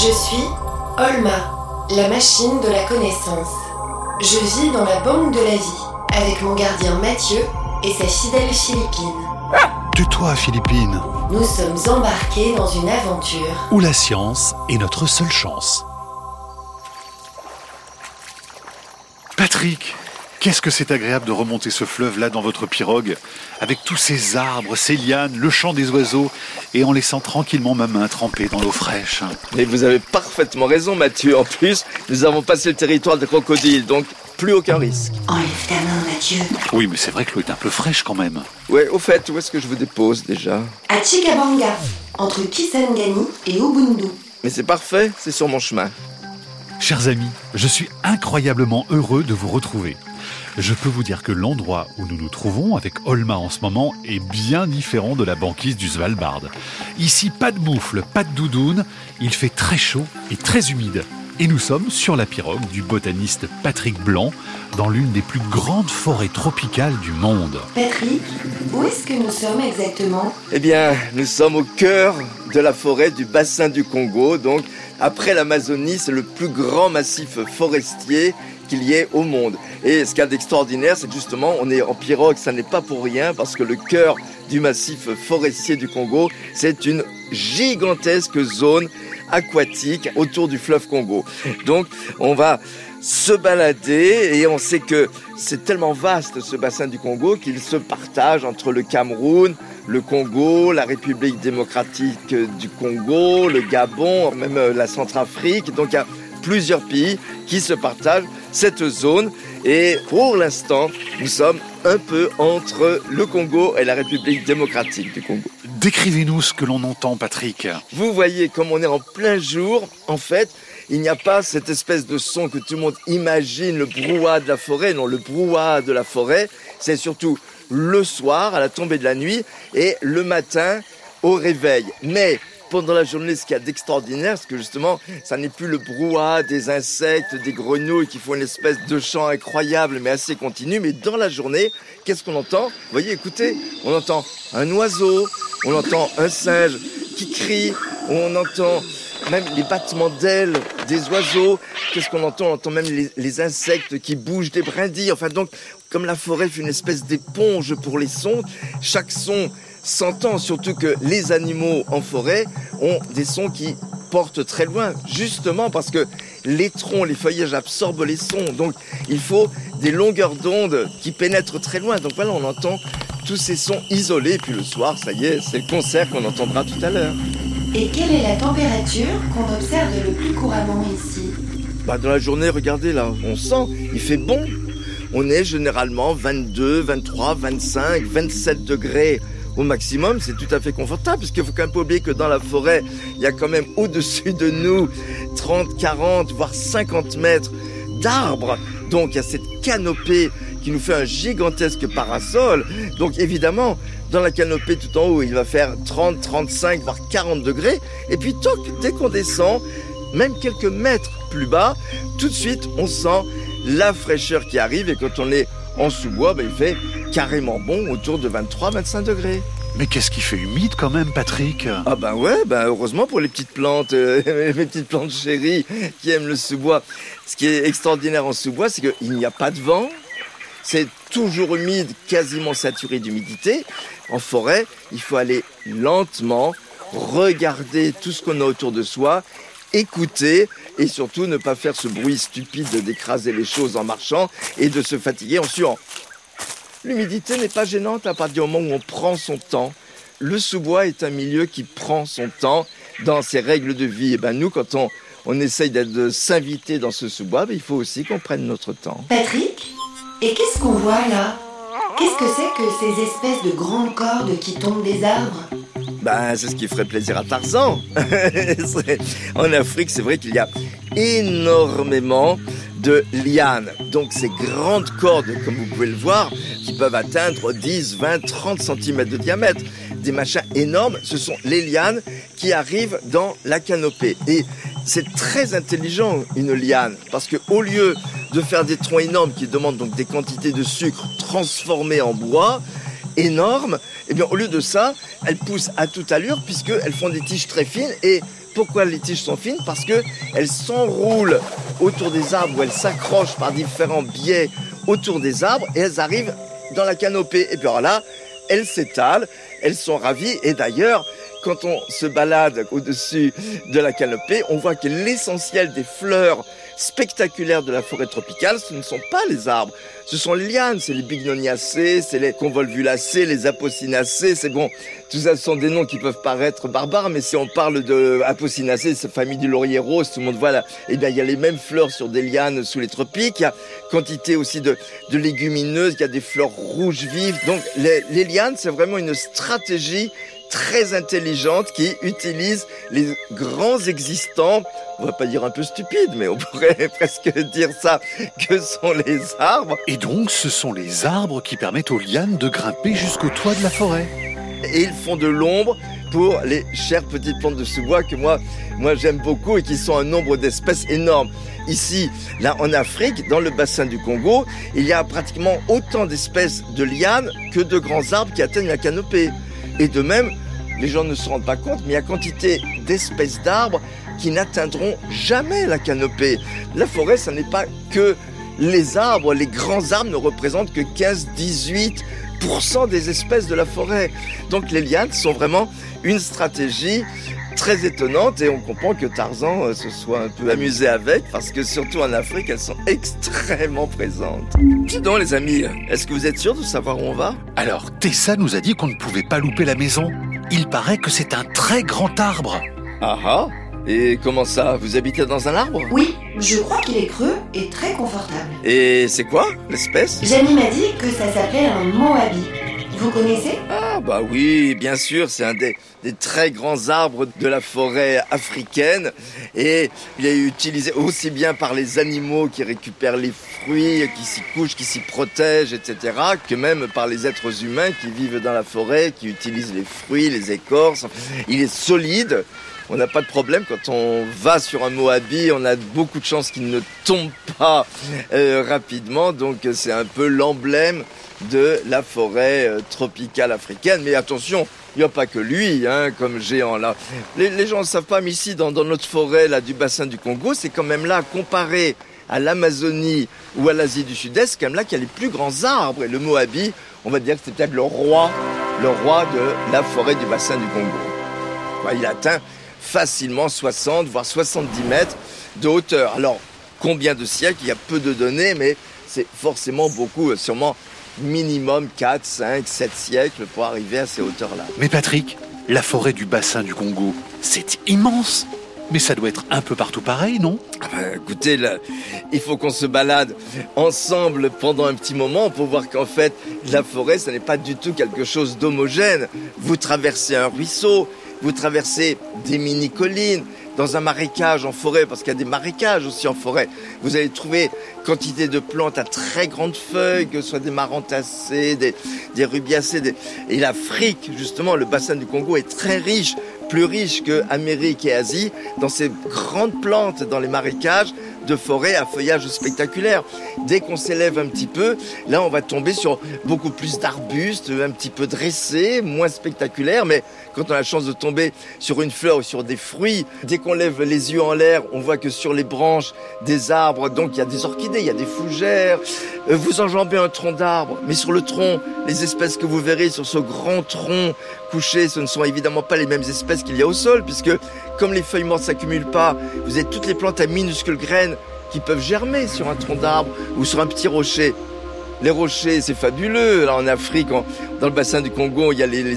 Je suis Olma, la machine de la connaissance. Je vis dans la banque de la vie avec mon gardien Mathieu et sa fidèle Philippine. Tais-toi, Philippine. Nous sommes embarqués dans une aventure. Où la science est notre seule chance. Patrick, qu'est-ce que c'est agréable de remonter ce fleuve-là dans votre pirogue, avec tous ces arbres, ces lianes, le chant des oiseaux, et en laissant tranquillement ma main trempée dans l'eau fraîche. Mais vous avez parfaitement raison, Mathieu. En plus, nous avons passé le territoire des crocodiles, donc plus aucun risque. Enlève ta main, Mathieu. Oui, mais c'est vrai que l'eau est un peu fraîche quand même. Ouais, au fait, où est-ce que je vous dépose déjà? À Chikabanga, entre Kisangani et Ubundu. Mais c'est parfait, c'est sur mon chemin. Chers amis, je suis incroyablement heureux de vous retrouver. Je peux vous dire que l'endroit où nous nous trouvons avec Olma en ce moment est bien différent de la banquise du Svalbard. Ici, pas de moufle, pas de doudoune, il fait très chaud et très humide. Et nous sommes sur la pirogue du botaniste Patrick Blanc, dans l'une des plus grandes forêts tropicales du monde. Patrick, où est-ce que nous sommes exactement? Eh bien, nous sommes au cœur de la forêt du bassin du Congo. Donc, après l'Amazonie, c'est le plus grand massif forestier qu'il y ait au monde. Et ce qu'il y a d'extraordinaire, c'est justement, on est en pirogue, ça n'est pas pour rien, parce que le cœur du massif forestier du Congo, c'est une gigantesque zone aquatique autour du fleuve Congo. Donc, on va se balader et on sait que c'est tellement vaste ce bassin du Congo qu'il se partage entre le Cameroun, le Congo, la République démocratique du Congo, le Gabon, même euh, la Centrafrique. Donc il y a plusieurs pays qui se partagent cette zone et pour l'instant nous sommes un peu entre le Congo et la République démocratique du Congo. Décrivez-nous ce que l'on entend, Patrick. Vous voyez, comme on est en plein jour, en fait, il n'y a pas cette espèce de son que tout le monde imagine, le brouhaha de la forêt. Non, le brouhaha de la forêt, c'est surtout le soir, à la tombée de la nuit, et le matin, au réveil. Mais pendant la journée, ce qu'il y a d'extraordinaire, c'est que justement, ça n'est plus le brouhaha des insectes, des grenouilles qui font une espèce de chant incroyable, mais assez continu. Mais dans la journée, qu'est-ce qu'on entend? Vous voyez, écoutez, on entend un oiseau, on entend un singe qui crie, on entend même les battements d'ailes des oiseaux. Qu'est-ce qu'on entend? On entend même les, les, insectes qui bougent des brindilles. Enfin donc, comme la forêt fait une espèce d'éponge pour les sons, chaque son s'entend, surtout que les animaux en forêt ont des sons qui portent très loin, justement parce que les troncs, les feuillages absorbent les sons. Donc il faut des longueurs d'onde qui pénètrent très loin. Donc voilà, on entend tous ces sons isolés. Et puis le soir, ça y est, c'est le concert qu'on entendra tout à l'heure. Et quelle est la température qu'on observe le plus couramment ici? Bah, Dans la journée, regardez là, on sent, il fait bon. On est généralement 22, 23, 25, 27 degrés au maximum, c'est tout à fait confortable, puisqu'il faut quand même pas oublier que dans la forêt, il y a quand même au-dessus de nous 30, 40, voire 50 mètres d'arbres. Donc il y a cette canopée qui nous fait un gigantesque parasol. Donc évidemment, dans la canopée tout en haut, il va faire 30, 35, voire 40 degrés. Et puis toc, dès qu'on descend, même quelques mètres plus bas, tout de suite, on sent la fraîcheur qui arrive. Et quand on est en sous-bois, ben, il fait carrément bon, autour de 23-25 degrés. Mais qu'est-ce qui fait humide quand même, Patrick? Ah ben ouais, ben heureusement pour les petites plantes, euh, mes petites plantes chéries qui aiment le sous-bois. Ce qui est extraordinaire en sous-bois, c'est qu'il n'y a pas de vent, c'est toujours humide, quasiment saturé d'humidité. En forêt, il faut aller lentement, regarder tout ce qu'on a autour de soi, écouter et surtout ne pas faire ce bruit stupide d'écraser les choses en marchant et de se fatiguer en suant. L'humidité n'est pas gênante à partir du moment où on prend son temps. Le sous-bois est un milieu qui prend son temps dans ses règles de vie. Et ben nous, quand on, on essaye de s'inviter dans ce sous-bois, ben il faut aussi qu'on prenne notre temps. Patrick Et qu'est-ce qu'on voit là? Qu'est-ce que c'est que ces espèces de grandes cordes qui tombent des arbres? Ben, c'est ce qui ferait plaisir à Tarzan. en Afrique, c'est vrai qu'il y a énormément de lianes. Donc ces grandes cordes, comme vous pouvez le voir, qui peuvent atteindre 10, 20, 30 cm de diamètre. Des machins énormes, ce sont les lianes qui arrivent dans la canopée. Et c'est très intelligent une liane, parce que au lieu de faire des troncs énormes qui demandent donc des quantités de sucre transformées en bois, énormes, et eh bien au lieu de ça, elles poussent à toute allure puisqu'elles font des tiges très fines. Et Pourquoi les tiges sont fines? Parce que elles s'enroulent autour des arbres ou elles s'accrochent par différents biais autour des arbres et elles arrivent dans la canopée. Et puis alors là, elles s'étalent, elles sont ravies. Et d'ailleurs, quand on se balade au-dessus de la canopée, on voit que l'essentiel des fleurs spectaculaires de la forêt tropicale, ce ne sont pas les arbres, ce sont les lianes, c'est les bignoniacées, c'est les convolvulacées, les apocinacées, c'est bon, tout ça sont des noms qui peuvent paraître barbares, mais si on parle de apocinacées, cette famille du laurier rose, tout le monde voit là, eh bien il y a les mêmes fleurs sur des lianes sous les tropiques, il y a quantité aussi de, de légumineuses, il y a des fleurs rouges vives, donc les lianes c'est vraiment une stratégie très intelligente qui utilise les grands existants, on va pas dire un peu stupides, mais on pourrait presque dire ça, que sont les arbres. Et donc ce sont les arbres qui permettent aux lianes de grimper jusqu'au toit de la forêt. Et ils font de l'ombre pour les chères petites plantes de sous-bois que moi, moi j'aime beaucoup et qui sont un nombre d'espèces énormes. Ici, là en Afrique, dans le bassin du Congo, il y a pratiquement autant d'espèces de lianes que de grands arbres qui atteignent la canopée. Et de même, les gens ne se rendent pas compte, mais il y a quantité d'espèces d'arbres qui n'atteindront jamais la canopée. La forêt, ce n'est pas que les arbres. Les grands arbres ne représentent que 15-18% des espèces de la forêt. Donc les lianes sont vraiment une stratégie très étonnante et on comprend que Tarzan euh, se soit un peu amusé avec parce que surtout en Afrique elles sont extrêmement présentes. Dis donc les amis, est-ce que vous êtes sûrs de savoir où on va? Alors Tessa nous a dit qu'on ne pouvait pas louper la maison. Il paraît que c'est un très grand arbre. Ah ah Et comment ça Vous habitez dans un arbre? Oui, je crois qu'il est creux et très confortable. Et c'est quoi l'espèce? Jamie m'a dit que ça s'appelait un Moabi. Vous connaissez? Ah bah oui, bien sûr, c'est un des, des, très grands arbres de la forêt africaine et il est utilisé aussi bien par les animaux qui récupèrent les fruits, qui s'y couchent, qui s'y protègent, etc., que même par les êtres humains qui vivent dans la forêt, qui utilisent les fruits, les écorces. Il est solide. On n'a pas de problème quand on va sur un Moabi, on a beaucoup de chances qu'il ne tombe pas euh, rapidement. Donc c'est un peu l'emblème de la forêt euh, tropicale africaine. Mais attention, il n'y a pas que lui hein, comme géant là. Les, gens ne savent pas, mais ici dans, dans, notre forêt là du bassin du Congo, c'est quand même là comparé à l'Amazonie ou à l'Asie du Sud-Est, c'est quand même là qu'il y a les plus grands arbres. Et le Moabi, on va dire que c'est peut-être le roi, le roi de la forêt du bassin du Congo. Il atteint facilement 60 voire 70 mètres de hauteur. Alors combien de siècles? Il y a peu de données, mais c'est forcément beaucoup, sûrement minimum 4, 5, 7 siècles pour arriver à ces hauteurs-là. Mais Patrick, la forêt du bassin du Congo, c'est immense. Mais ça doit être un peu partout pareil, non? Ah ben, Écoutez, là, il faut qu'on se balade ensemble pendant un petit moment pour voir qu'en fait, la forêt, ce n'est pas du tout quelque chose d'homogène. Vous traversez un ruisseau, vous traversez des mini-collines, dans un marécage en forêt, parce qu'il y a des marécages aussi en forêt, vous allez trouver quantité de plantes à très grandes feuilles, que ce soit des marantacées, des, rubiacées. Des... Et l'Afrique, justement, le bassin du Congo est très riche, plus riche que Amérique et Asie, dans ces grandes plantes, dans les marécages de forêt à feuillage spectaculaire. Dès qu'on s'élève un petit peu, là on va tomber sur beaucoup plus d'arbustes, un petit peu dressés, moins spectaculaires, mais quand on a la chance de tomber sur une fleur ou sur des fruits, dès qu'on lève les yeux en l'air, on voit que sur les branches des arbres, donc il y a des orchidées, il y a des fougères, vous enjambez un tronc d'arbre, mais sur le tronc, les espèces que vous verrez sur ce grand tronc couché, ce ne sont évidemment pas les mêmes espèces qu'il y a au sol, puisque comme les feuilles mortes s'accumulent pas, vous avez toutes les plantes à minuscules graines qui peuvent germer sur un tronc d'arbre ou sur un petit rocher. Les rochers, c'est fabuleux. Là, en Afrique, dans le bassin du Congo, il y a les, les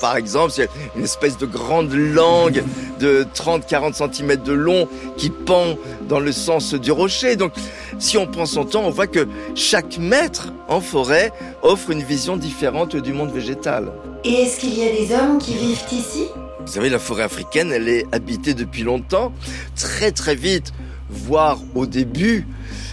par exemple. C'est une espèce de grande langue de 30-40 cm de long qui pend dans le sens du rocher. Donc, si on prend son temps, on voit que chaque mètre en forêt offre une vision différente du monde végétal. Et est-ce qu'il y a des hommes qui vivent ici? Vous savez, la forêt africaine, elle est habitée depuis longtemps. Très, très vite, voire au début,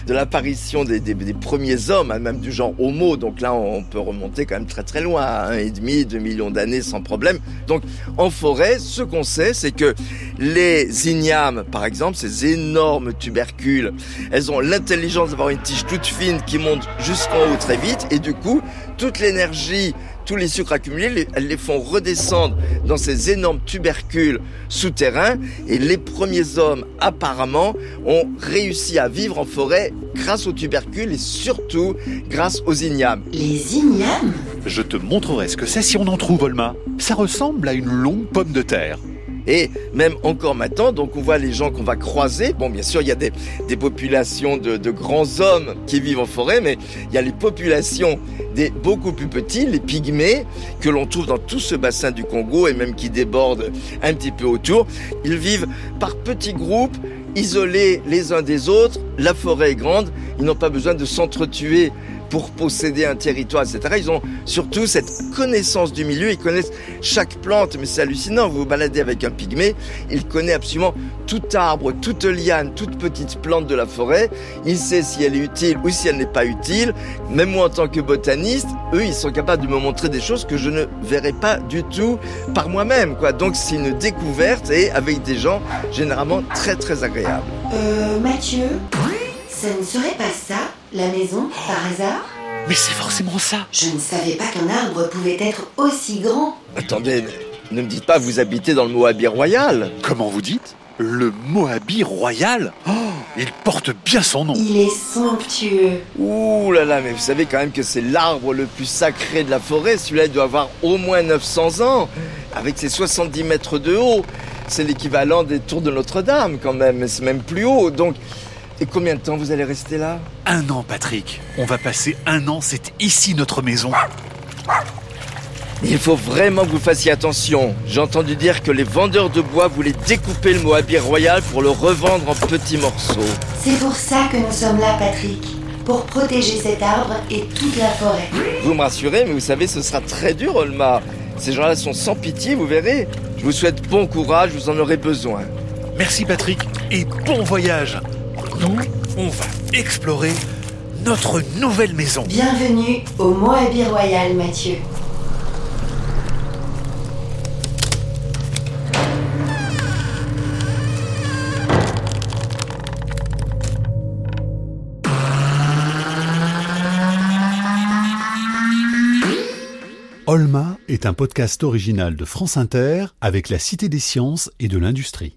de l'apparition des, premiers hommes, hein, même du genre Homo. Donc là, on peut remonter quand même très très loin, à un et demi, deux millions d'années sans problème. Donc en forêt, ce qu'on sait, c'est que les ignames, par exemple, ces énormes tubercules, elles ont l'intelligence d'avoir une tige toute fine qui monte jusqu'en haut très vite, et du coup, toute l'énergie tous les sucres accumulés, elles les font redescendre dans ces énormes tubercules souterrains. Et les premiers hommes, apparemment, ont réussi à vivre en forêt grâce aux tubercules et surtout grâce aux ignames. Les ignames? Je te montrerai ce que c'est si on en trouve, Olma. Ça ressemble à une longue pomme de terre. Et même encore maintenant, donc on voit les gens qu'on va croiser. Bon, bien sûr, il y a des, des populations de, de, grands hommes qui vivent en forêt, mais il y a les populations des beaucoup plus petits, les pygmées, que l'on trouve dans tout ce bassin du Congo et même qui débordent un petit peu autour. Ils vivent par petits groupes, isolés les uns des autres. La forêt est grande, ils n'ont pas besoin de s'entretuer pour posséder un territoire, etc. Ils ont surtout cette connaissance du milieu, ils connaissent chaque plante, mais c'est hallucinant, vous vous baladez avec un pygmée, il connaît absolument tout arbre, toute liane, toute petite plante de la forêt, il sait si elle est utile ou si elle n'est pas utile. Même moi en tant que botaniste, eux, ils sont capables de me montrer des choses que je ne verrais pas du tout par moi-même, quoi. Donc c'est une découverte et avec des gens généralement très très agréables. Euh, Mathieu Ça ne serait pas ça, la maison, par hasard Mais c'est forcément ça. Je ne savais pas qu'un arbre pouvait être aussi grand. Attendez, ne me dites pas vous habitez dans le Moabi royal. Comment vous dites? Le Moabi royal? Oh, il porte bien son nom. Il est somptueux. Ouh là là, mais vous savez quand même que c'est l'arbre le plus sacré de la forêt. Celui-là il doit avoir au moins 900 ans, avec ses 70 mètres de haut. C'est l'équivalent des tours de Notre-Dame quand même, mais c'est même plus haut. Donc, et combien de temps vous allez rester là? Un an, Patrick. On va passer un an, c'est ici notre maison. Il faut vraiment que vous fassiez attention. J'ai entendu dire que les vendeurs de bois voulaient découper le Moabi royal pour le revendre en petits morceaux. C'est pour ça que nous sommes là, Patrick. Pour protéger cet arbre et toute la forêt. Vous me rassurez, mais vous savez, ce sera très dur, Olma. Ces gens-là sont sans pitié, vous verrez. Je vous souhaite bon courage, vous en aurez besoin. Merci, Patrick, et bon voyage. On va explorer notre nouvelle maison. Bienvenue au Moabi Royal, Mathieu. Olma est un podcast original de France Inter avec la Cité des sciences et de l'industrie.